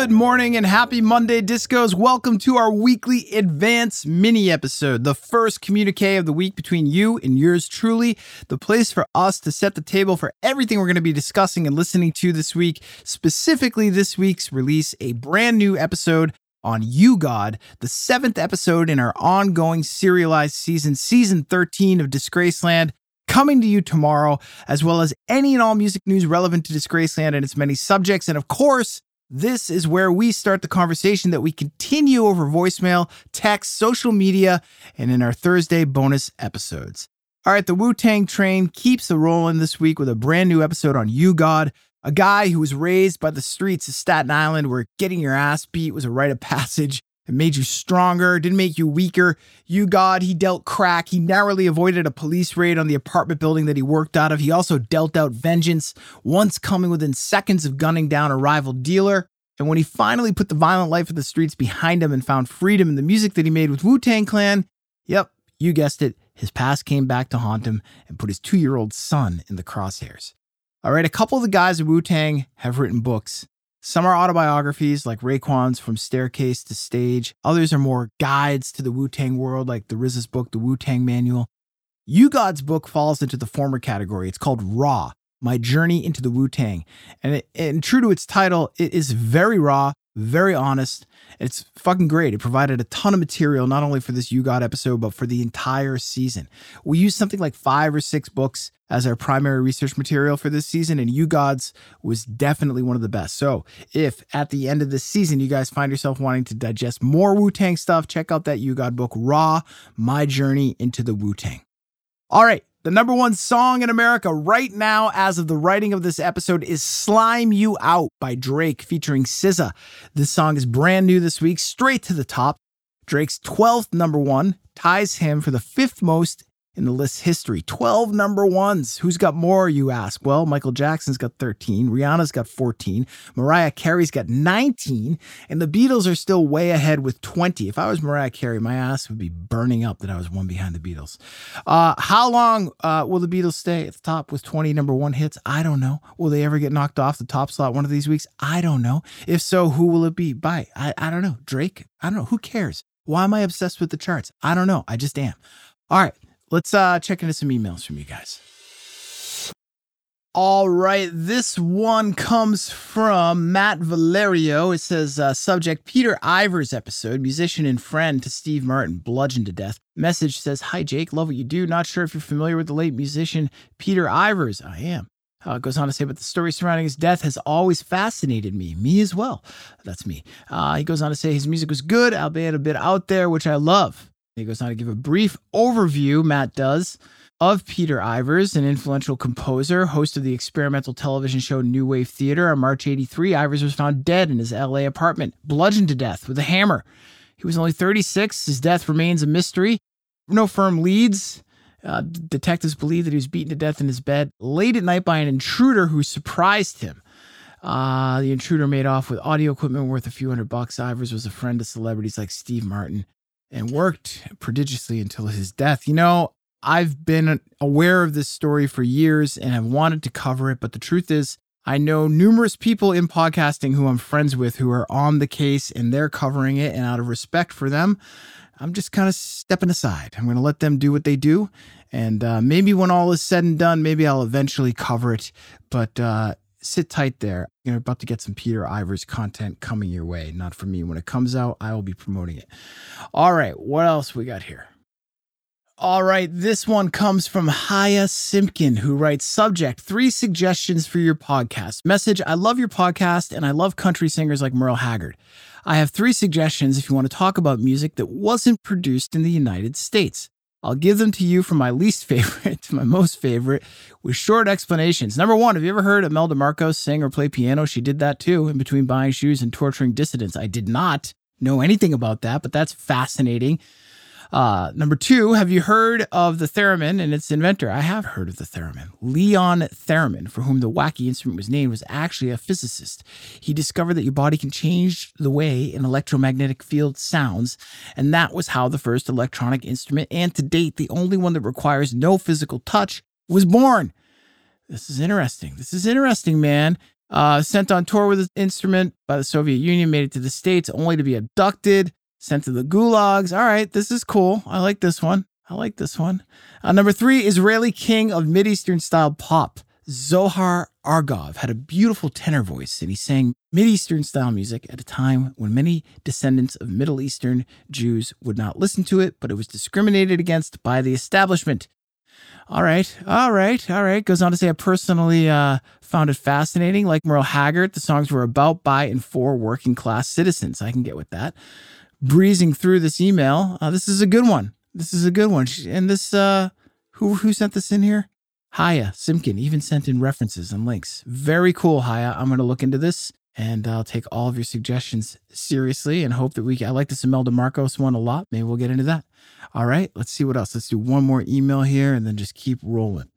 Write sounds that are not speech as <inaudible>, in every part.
Good morning and happy Monday, Discos. Welcome to our weekly advance mini episode, the first communique of the week between you and yours truly, the place for us to set the table for everything we're going to be discussing and listening to this week. Specifically, this week's release, a brand new episode on U-God, the seventh episode in our ongoing serialized season, season 13 of Disgraceland coming to you tomorrow, as well as any and all music news relevant to Disgraceland and its many subjects. And of course, this is where we start the conversation that we continue over voicemail, text, social media, and in our Thursday bonus episodes. All right, the Wu Tang train keeps the rolling this week with a brand new episode on U-God, a guy who was raised by the streets of Staten Island where getting your ass beat was a rite of passage. It made you stronger, didn't make you weaker. U-God, he dealt crack. He narrowly avoided a police raid on the apartment building that he worked out of. He also dealt out vengeance, once coming within seconds of gunning down a rival dealer. And when he finally put the violent life of the streets behind him and found freedom in the music that he made with Wu Tang Clan, yep, you guessed it, his past came back to haunt him and put his two year old son in the crosshairs. All right, a couple of the guys at Wu Tang have written books. Some are autobiographies, like Raekwon's From Staircase to Stage. Others are more guides to the Wu Tang world, like the RZA's book, The Wu Tang Manual. U-God's book falls into the former category. It's called Raw My Journey into the Wu Tang. And, and true to its title, it is very raw, very honest. It's fucking great. It provided a ton of material, not only for this U-God episode, but for the entire season. We used something like five or six books as our primary research material for this season, and U-Gods was definitely one of the best. So, if at the end of this season you guys find yourself wanting to digest more Wu Tang stuff, check out that U-God book, Raw My Journey into the Wu Tang. All right, the number one song in America right now, as of the writing of this episode, is Slime You Out by Drake featuring SZA. This song is brand new this week, straight to the top. Drake's 12th number one ties him for the fifth most in the list's history. 12 number ones. Who's got more, you ask? Well, Michael Jackson's got 13, Rihanna's got 14, Mariah Carey's got 19, and the Beatles are still way ahead with 20. If I was Mariah Carey, my ass would be burning up that I was one behind the Beatles. Uh, how long uh, will the Beatles stay at the top with 20 number one hits? I don't know. Will they ever get knocked off the top slot one of these weeks? I don't know. If so, who will it be by? I, I don't know. Drake? I don't know. Who cares? Why am I obsessed with the charts? I don't know. I just am. All right. Let's uh, check into some emails from you guys. All right, this one comes from Matt Valerio. It says, uh, subject Peter Ivers episode, musician and friend to Steve Martin, bludgeoned to death. Message says, Hi, Jake, love what you do. Not sure if you're familiar with the late musician Peter Ivers. I am. Uh, goes on to say, but the story surrounding his death has always fascinated me, me as well. That's me. Uh, he goes on to say his music was good, albeit a bit out there, which I love. He goes on to give a brief overview, Matt does, of Peter Ivers, an influential composer, host of the experimental television show New Wave Theater. On March 83, Ivers was found dead in his LA apartment, bludgeoned to death with a hammer. He was only 36. His death remains a mystery. No firm leads. Uh, detectives believe that he was beaten to death in his bed late at night by an intruder who surprised him. Uh, the intruder made off with audio equipment worth a few hundred bucks. Ivers was a friend of celebrities like Steve Martin and worked prodigiously until his death. You know, I've been aware of this story for years and have wanted to cover it, but the truth is, I know numerous people in podcasting who I'm friends with who are on the case and they're covering it. And out of respect for them, I'm just kind of stepping aside. I'm going to let them do what they do. And uh, maybe when all is said and done, maybe I'll eventually cover it. But uh, sit tight there. You're about to get some Peter Ivers content coming your way. Not for me. When it comes out, I will be promoting it. All right, what else we got here? All right, this one comes from Haya Simpkin, who writes Subject Three suggestions for your podcast. Message I love your podcast and I love country singers like Merle Haggard. I have three suggestions if you want to talk about music that wasn't produced in the United States. I'll give them to you from my least <laughs> favorite to my most favorite with short explanations. Number one, have you ever heard Imelda Marcos sing or play piano? She did that too in between buying shoes and torturing dissidents. I did not know anything about that, but that's fascinating. Uh, number two, have you heard of the theremin and its inventor? I have heard of the theremin. Leon Theremin, for whom the wacky instrument was named, was actually a physicist. He discovered that your body can change the way an electromagnetic field sounds, and that was how the first electronic instrument, and to date, the only one that requires no physical touch, was born. This is interesting. This is interesting, man. Uh, sent on tour with this instrument by the Soviet Union, made it to the States only to be abducted sent to the gulags. All right, this is cool. I like this one. I like this one. Uh, number three, Israeli king of Mideastern style pop. Zohar Argov had a beautiful tenor voice and he sang Mideastern style music at a time when many descendants of Middle Eastern Jews would not listen to it, but it was discriminated against by the establishment. All right, all right, all right. Goes on to say, I personally uh, found it fascinating. Like Merle Haggard, the songs were about, by, and for working class citizens. I can get with that breezing through this email. Uh, this is a good one. This is a good one. And this, uh, who who sent this in here? Haya Simkin even sent in references and links. Very cool, Haya. I'm going to look into this and I'll take all of your suggestions seriously and hope that we. I like this Imelda Marcos one a lot. Maybe we'll get into that. All right, let's see what else. Let's do one more email here and then just keep rolling.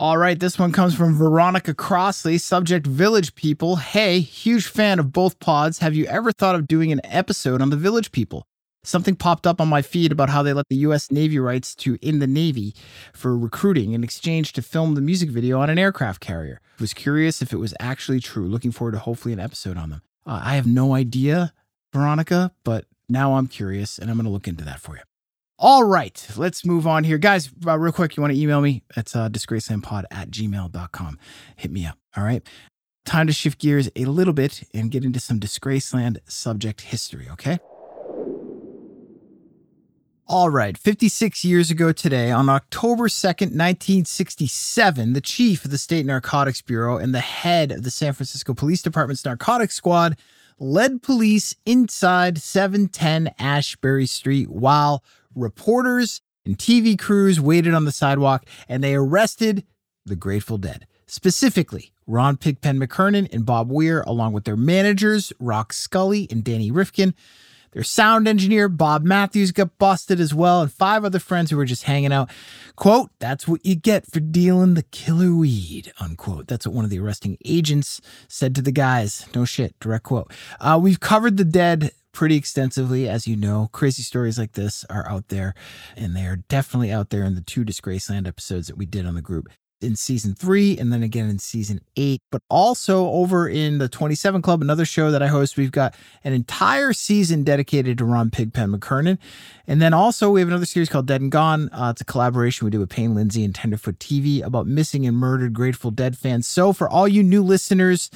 All right, this one comes from Veronica Crossley, subject Village People. Hey, huge fan of both pods. Have you ever thought of doing an episode on the Village People? Something popped up on my feed about how they let the US Navy rights to In the Navy for recruiting in exchange to film the music video on an aircraft carrier. Was curious if it was actually true. Looking forward to hopefully an episode on them. Uh, I have no idea, Veronica, but now I'm curious and I'm going to look into that for you. All right, let's move on here. Guys, uh, real quick, you want to email me? It's uh, disgracelandpod at gmail.com. Hit me up. All right. Time to shift gears a little bit and get into some Disgraceland subject history, okay? All right, 56 years ago today, on October 2nd, 1967, the chief of the State Narcotics Bureau and the head of the San Francisco Police Department's narcotics squad led police inside 710 Ashbury Street while reporters and TV crews waited on the sidewalk and they arrested the Grateful Dead. Specifically, Ron Pigpen McKernan and Bob Weir, along with their managers, Rock Scully and Danny Rifkin. Their sound engineer, Bob Matthews, got busted as well, and five other friends who were just hanging out. Quote, that's what you get for dealing the killer weed, unquote. That's what one of the arresting agents said to the guys. No shit, direct quote. Uh, we've covered the dead pretty extensively, as you know. Crazy stories like this are out there, and they are definitely out there in the two Disgraceland episodes that we did on the group in season three and then again in season eight, but also over in the 27 Club, another show that I host. We've got an entire season dedicated to Ron Pigpen McKernan. And then also we have another series called Dead and Gone. Uh, it's a collaboration we did with Payne Lindsay and Tenderfoot TV about missing and murdered Grateful Dead fans. So for all you new listeners,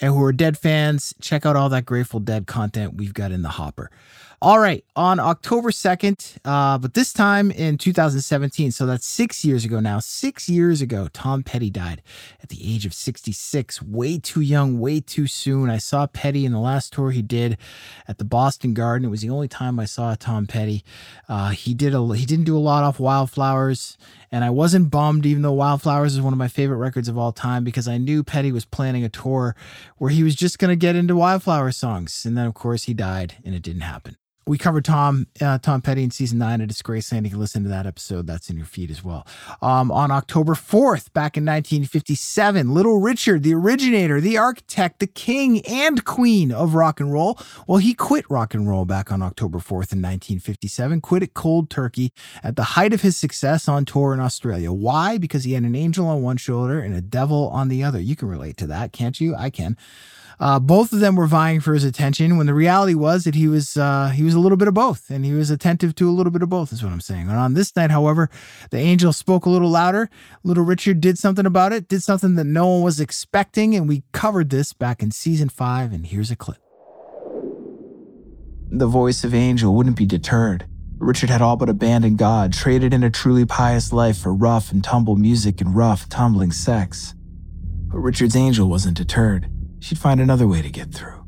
and who are Dead fans, check out all that Grateful Dead content we've got in the hopper. All right, on October 2nd, uh, but this time in 2017, so that's six years ago now. Six years ago, Tom Petty died at the age of 66. Way too young, way too soon. I saw Petty in the last tour he did at the Boston Garden. It was the only time I saw Tom Petty. Uh, he did a he didn't do a lot off Wildflowers, and I wasn't bummed, even though Wildflowers is one of my favorite records of all time, because I knew Petty was planning a tour where he was just going to get into Wildflower songs, and then of course he died, and it didn't happen we covered Tom uh, Tom Petty in season nine of Disgraceland. You can listen to that episode. That's in your feed as well. Um, on October 4th, back in 1957, Little Richard, the originator, the architect, the king and queen of rock and roll, well, he quit rock and roll back on October 4th in 1957, quit it cold turkey at the height of his success on tour in Australia. Why? Because he had an angel on one shoulder and a devil on the other. You can relate to that, can't you? I can. Uh, both of them were vying for his attention when the reality was that he was uh, he was a little bit of both and he was attentive to a little bit of both is what I'm saying. And on this night, however, the angel spoke a little louder. Little Richard did something about it, did something that no one was expecting, and we covered this back in season five. And here's a clip. The voice of Angel wouldn't be deterred. Richard had all but abandoned God, traded in a truly pious life for rough and tumble music and rough, tumbling sex. But Richard's angel wasn't deterred she'd find another way to get through.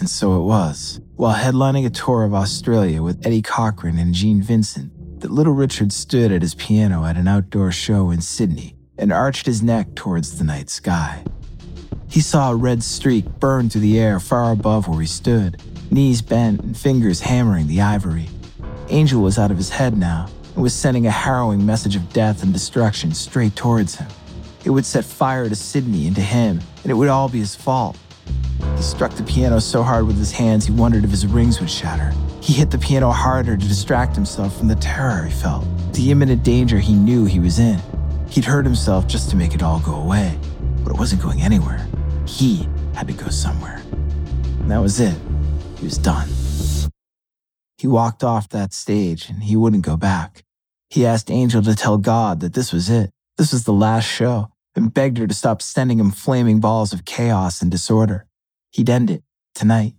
And so it was. While headlining a tour of Australia with Eddie Cochran and Gene Vincent, that little Richard stood at his piano at an outdoor show in Sydney and arched his neck towards the night sky. He saw a red streak burn through the air far above where he stood, knees bent and fingers hammering the ivory. Angel was out of his head now and was sending a harrowing message of death and destruction straight towards him. It would set fire to Sydney and to him, and it would all be his fault. He struck the piano so hard with his hands he wondered if his rings would shatter. He hit the piano harder to distract himself from the terror he felt, the imminent danger he knew he was in. He'd hurt himself just to make it all go away, but it wasn't going anywhere. He had to go somewhere. And that was it. He was done. He walked off that stage and he wouldn't go back. He asked Angel to tell God that this was it. This was the last show and begged her to stop sending him flaming balls of chaos and disorder. He'd end it tonight.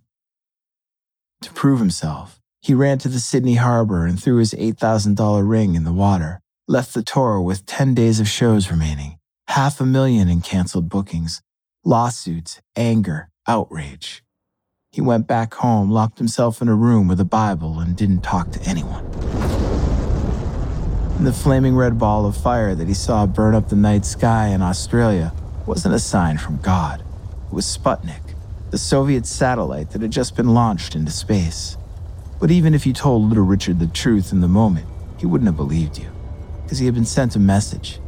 To prove himself, he ran to the Sydney harbor and threw his $8,000 ring in the water, left the tour with 10 days of shows remaining, half a million in canceled bookings, lawsuits, anger, outrage. He went back home, locked himself in a room with a Bible, and didn't talk to anyone. The flaming red ball of fire that he saw burn up the night sky in Australia wasn't a sign from God. It was Sputnik, the Soviet satellite that had just been launched into space. But even if you told little Richard the truth in the moment, he wouldn't have believed you, because he had been sent a message.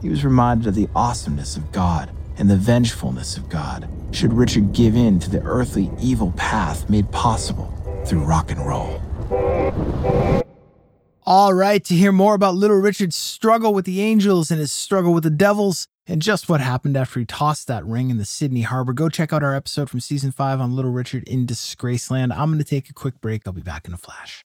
He was reminded of the awesomeness of God and the vengefulness of God should Richard give in to the earthly evil path made possible through rock and roll. All right, to hear more about Little Richard's struggle with the angels and his struggle with the devils, and just what happened after he tossed that ring in the Sydney Harbor, go check out our episode from season five on Little Richard in Disgraceland. I'm going to take a quick break. I'll be back in a flash.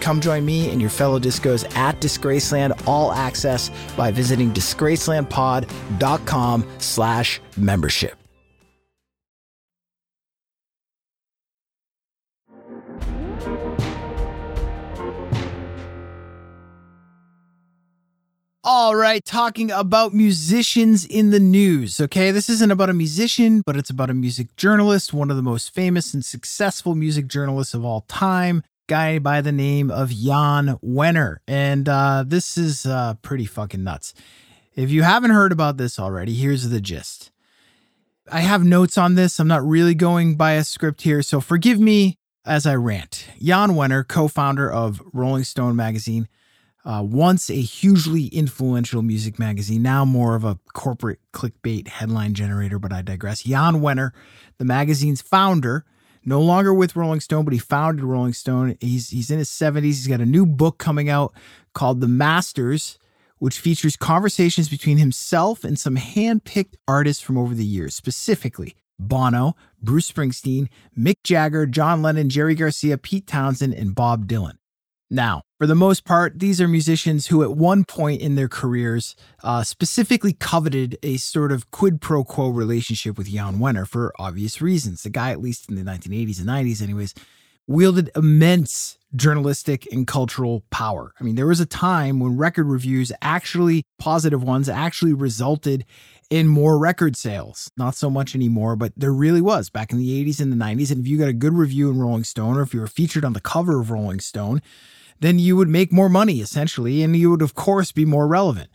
Come join me and your fellow discos at Disgraceland All Access by visiting disgracelandpod.com slash membership. All right, talking about musicians in the news. Okay, this isn't about a musician, but it's about a music journalist, one of the most famous and successful music journalists of all time guy by the name of Jann Wenner. And uh, this is uh, pretty fucking nuts. If you haven't heard about this already, here's the gist. I have notes on this. I'm not really going by a script here, so forgive me as I rant. Jann Wenner, co founder of Rolling Stone magazine, uh, once a hugely influential music magazine, now more of a corporate clickbait headline generator, but I digress. Jann Wenner, the magazine's founder, no longer with Rolling Stone, but he founded Rolling Stone. He's he's in his 70s. He's got a new book coming out called The Masters, which features conversations between himself and some hand-picked artists from over the years, specifically Bono, Bruce Springsteen, Mick Jagger, John Lennon, Jerry Garcia, Pete Townshend, and Bob Dylan. Now, for the most part, these are musicians who, at one point in their careers, uh, specifically coveted a sort of quid pro quo relationship with Jann Wenner for obvious reasons. The guy, at least in the 1980s and 90s, anyways, wielded immense journalistic and cultural power. I mean, there was a time when record reviews, actually positive ones, actually resulted in more record sales. Not so much anymore, but there really was back in the 80s and the 90s. And if you got a good review in Rolling Stone, or if you were featured on the cover of Rolling Stone, then you would make more money essentially, and you would, of course, be more relevant.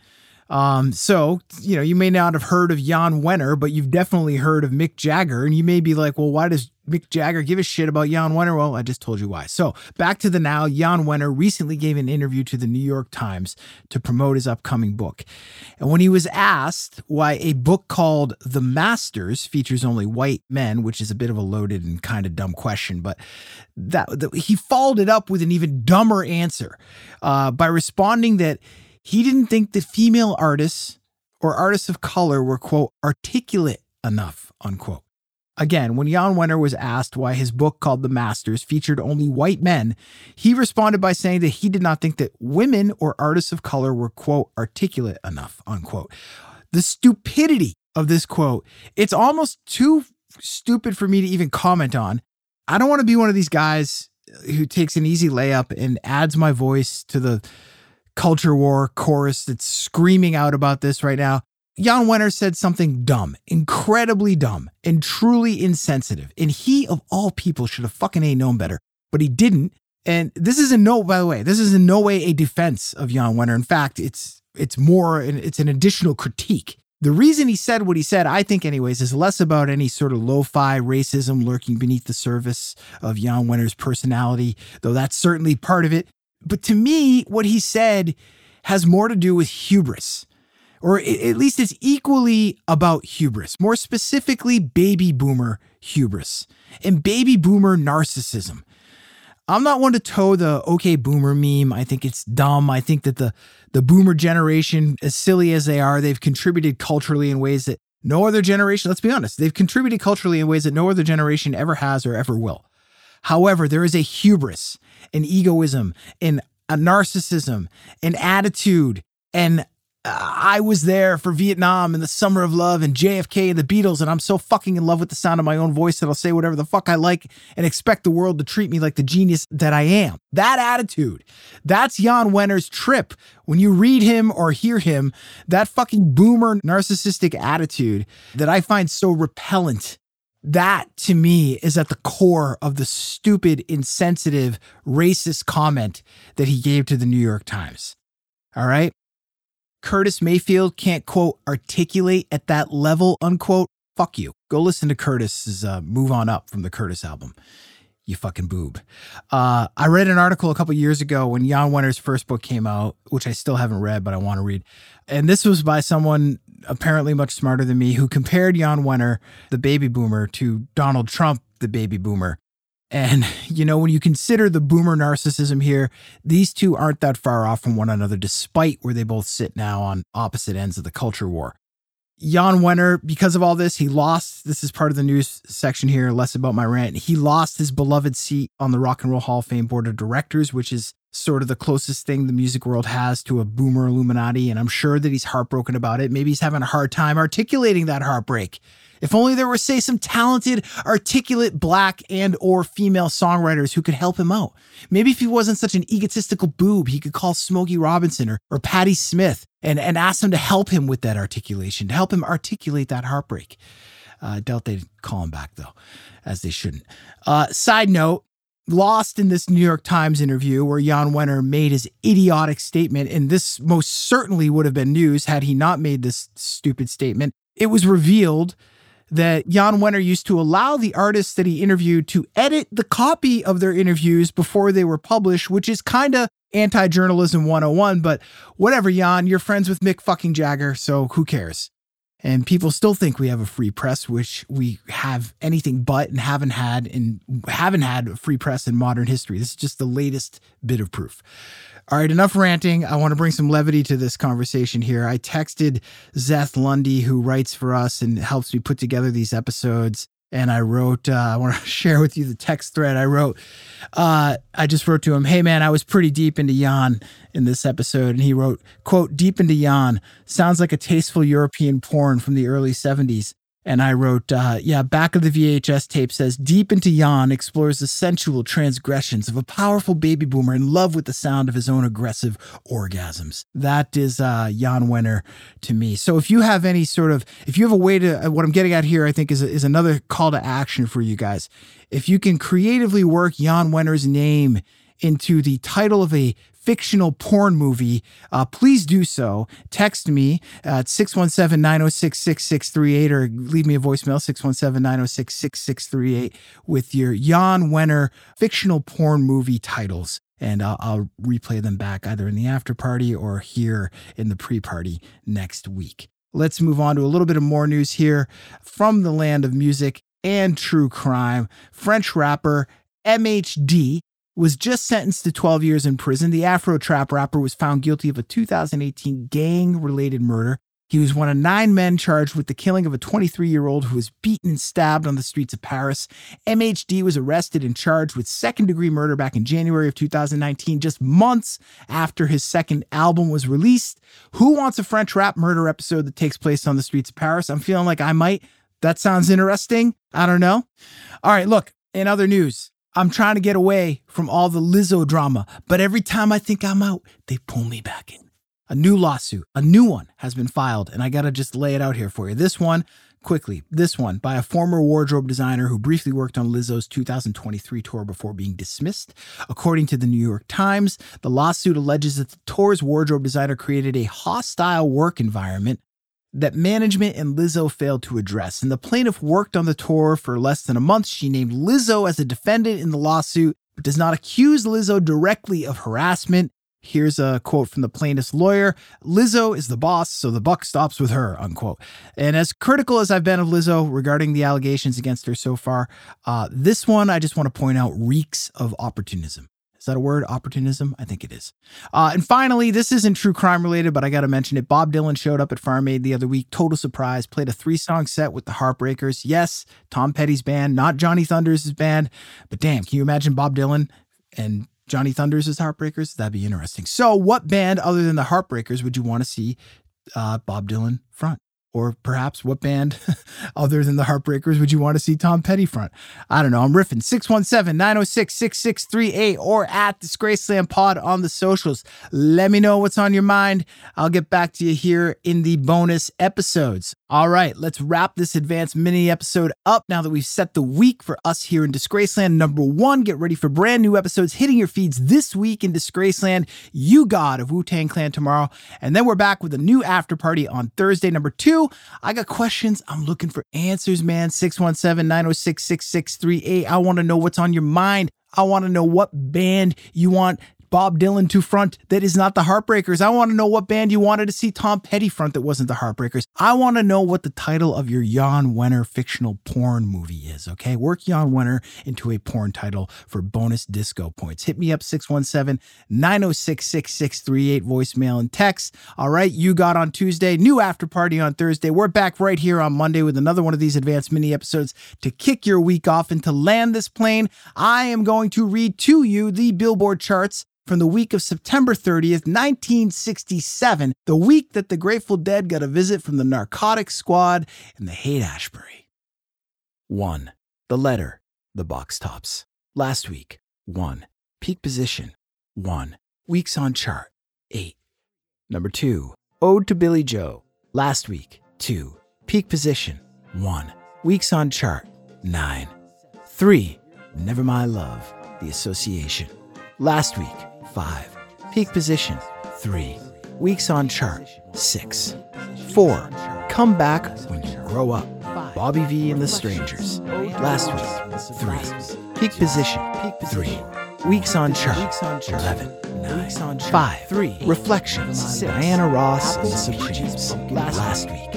Um, so, you know, you may not have heard of Jann Wenner, but you've definitely heard of Mick Jagger. And you may be like, well, why does Mick Jagger give a shit about Jann Wenner? Well, I just told you why. So, back to the now, Jann Wenner recently gave an interview to the New York Times to promote his upcoming book. And when he was asked why a book called The Masters features only white men, which is a bit of a loaded and kind of dumb question, but that, that he followed it up with an even dumber answer uh, by responding that he didn't think that female artists or artists of color were, quote, articulate enough, unquote. Again, when Jann Wenner was asked why his book called The Masters featured only white men, he responded by saying that he did not think that women or artists of color were, quote, articulate enough, unquote. The stupidity of this quote, it's almost too stupid for me to even comment on. I don't want to be one of these guys who takes an easy layup and adds my voice to the culture war chorus that's screaming out about this right now. Jann Wenner said something dumb, incredibly dumb, and truly insensitive. And he, of all people, should have fucking known better, but he didn't. And this is in no, by the way, this is in no way a defense of Jann Wenner. In fact, it's it's more, it's an additional critique. The reason he said what he said, I think, anyways, is less about any sort of lo fi racism lurking beneath the surface of Jann Wenner's personality, though that's certainly part of it. But to me, what he said has more to do with hubris, or at least it's equally about hubris, more specifically, baby boomer hubris and baby boomer narcissism. I'm not one to toe the okay boomer meme. I think it's dumb. I think that the the boomer generation, as silly as they are, they've contributed culturally in ways that no other generation, let's be honest, they've contributed culturally in ways that no other generation ever has or ever will. However, there is a hubris, an egoism, and a narcissism, an attitude, and uh, I was there for Vietnam and the Summer of Love and JFK and the Beatles, and I'm so fucking in love with the sound of my own voice that I'll say whatever the fuck I like and expect the world to treat me like the genius that I am. That attitude, that's Jann Wenner's trip. When you read him or hear him, that fucking boomer narcissistic attitude that I find so repellent that to me is at the core of the stupid, insensitive, racist comment that he gave to the New York Times. All right. Curtis Mayfield can't, quote, articulate at that level, unquote. Fuck you. Go listen to Curtis's uh, Move On Up from the Curtis album. You fucking boob. Uh, I read an article a couple years ago when Jann Wenner's first book came out, which I still haven't read, but I want to read. And this was by someone apparently much smarter than me, who compared Jann Wenner, the baby boomer, to Donald Trump, the baby boomer. And, you know, when you consider the boomer narcissism here, these two aren't that far off from one another, despite where they both sit now on opposite ends of the culture war. Jann Wenner, because of all this, he lost. This is part of the news section here, less about my rant. He lost his beloved seat on the Rock and Roll Hall of Fame board of directors, which is sort of the closest thing the music world has to a boomer Illuminati. And I'm sure that he's heartbroken about it. Maybe he's having a hard time articulating that heartbreak. If only there were, say, some talented, articulate black and or female songwriters who could help him out. Maybe if he wasn't such an egotistical boob, he could call Smokey Robinson or, or Patti Smith and, and ask them to help him with that articulation, to help him articulate that heartbreak. Uh, I doubt they'd call him back though, as they shouldn't. Uh, side note, lost in this New York Times interview where Jann Wenner made his idiotic statement, and this most certainly would have been news had he not made this stupid statement. It was revealed that Jann Wenner used to allow the artists that he interviewed to edit the copy of their interviews before they were published, which is kind of anti journalism 101. But whatever, Jann, you're friends with Mick fucking Jagger, so who cares? And people still think we have a free press, which we have anything but and haven't had and haven't had a free press in modern history. This is just the latest bit of proof. All right, enough ranting. I want to bring some levity to this conversation here. I texted Zeth Lundy, who writes for us and helps me put together these episodes. And I wrote, uh, <laughs> I want to share with you the text thread I wrote. Uh, I just wrote to him, Hey man, I was pretty deep into Jann in this episode. And he wrote, quote, deep into Jann sounds like a tasteful European porn from the early 70s. And I wrote, uh, yeah, back of the VHS tape says Deep into Jann explores the sensual transgressions of a powerful baby boomer in love with the sound of his own aggressive orgasms. That is uh, Jann Wenner to me. So if you have any sort of, if you have a way to, uh, what I'm getting at here, I think is, is another call to action for you guys. If you can creatively work Jann Wenner's name into the title of a fictional porn movie, uh, please do so. Text me at 617 906 6638 or leave me a voicemail 617 906 6638 with your Jann Wenner fictional porn movie titles. And I'll, I'll replay them back either in the after party or here in the pre party next week. Let's move on to a little bit of more news here from the land of music and true crime. French rapper MHD was just sentenced to 12 years in prison. The Afro Trap rapper was found guilty of a 2018 gang related murder. He was one of nine men charged with the killing of a 23 year old who was beaten and stabbed on the streets of Paris. MHD was arrested and charged with second degree murder back in January of 2019, just months after his second album was released. Who wants a French rap murder episode that takes place on the streets of Paris? I'm feeling like I might. That sounds interesting. I don't know. All right, look, in other news, I'm trying to get away from all the Lizzo drama, but every time I think I'm out, they pull me back in. A new lawsuit, a new one has been filed, and I gotta just lay it out here for you. This one, quickly, this one by a former wardrobe designer who briefly worked on Lizzo's 2023 tour before being dismissed. According to the New York Times, the lawsuit alleges that the tour's wardrobe designer created a hostile work environment that management and Lizzo failed to address. And the plaintiff worked on the tour for less than a month. She named Lizzo as a defendant in the lawsuit, but does not accuse Lizzo directly of harassment. Here's a quote from the plaintiff's lawyer Lizzo is the boss, so the buck stops with her, unquote. And as critical as I've been of Lizzo regarding the allegations against her so far, uh, this one I just want to point out reeks of opportunism. Is that a word? Opportunism? I think it is. Uh, and finally, this isn't true crime related, but I got to mention it. Bob Dylan showed up at Farm Aid the other week. Total surprise. Played a three song set with the Heartbreakers. Yes, Tom Petty's band, not Johnny Thunders' band. But damn, can you imagine Bob Dylan and Johnny Thunders Heartbreakers? That'd be interesting. So, what band other than the Heartbreakers would you want to see uh, Bob Dylan front? Or perhaps what band <laughs> other than the Heartbreakers would you want to see Tom Petty front? I don't know. I'm riffing 617 906 6638 or at Disgraceland Pod on the socials. Let me know what's on your mind. I'll get back to you here in the bonus episodes. All right, let's wrap this advanced mini episode up now that we've set the week for us here in Disgraceland. Number one, get ready for brand new episodes hitting your feeds this week in Disgraceland. U-God of Wu Tang Clan tomorrow. And then we're back with a new after party on Thursday. Number two, I got questions. I'm looking for answers, man. 617 906 6638. I want to know what's on your mind. I want to know what band you want Bob Dylan to front that is not the Heartbreakers. I want to know what band you wanted to see Tom Petty front that wasn't the Heartbreakers. I want to know what the title of your Jann Wenner fictional porn movie is, okay? Work Jann Wenner into a porn title for bonus disco points. Hit me up 617 906 6638 voicemail and text. All right, U-God on Tuesday, new after party on Thursday. We're back right here on Monday with another one of these advanced mini episodes to kick your week off and to land this plane. I am going to read to you the Billboard charts from the week of September 30th, 1967, the week that the Grateful Dead got a visit from the Narcotics Squad in the Haight Ashbury. 1. The letter, the box tops. Last week, 1. Peak position, 1. Weeks on chart, 8. Number 2. Ode to Billy Joe. Last week, 2. Peak position, 1. Weeks on chart, 9. 3. Never My Love, The Association. Last week, 5. Peak position, 3. Weeks on chart, 6. 4. Come back when you grow up. Bobby Vee and the Strangers. Last week, 3. Peak position, 3. Weeks on chart, 11. 9. 5. 3. Reflections, Diana Ross and the Supremes. Last week,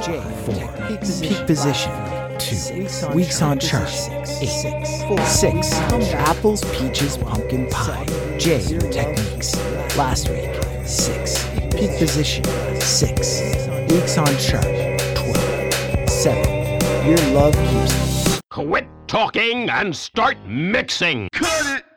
4. Peak position, 2. Weeks on chart, 8. 6. Apples, peaches, pumpkin pie. J Techniques. Last week, 6. Peak position, 6. Weeks on chart, 12. 7. Your love keeps Quit talking and start mixing. Cut it!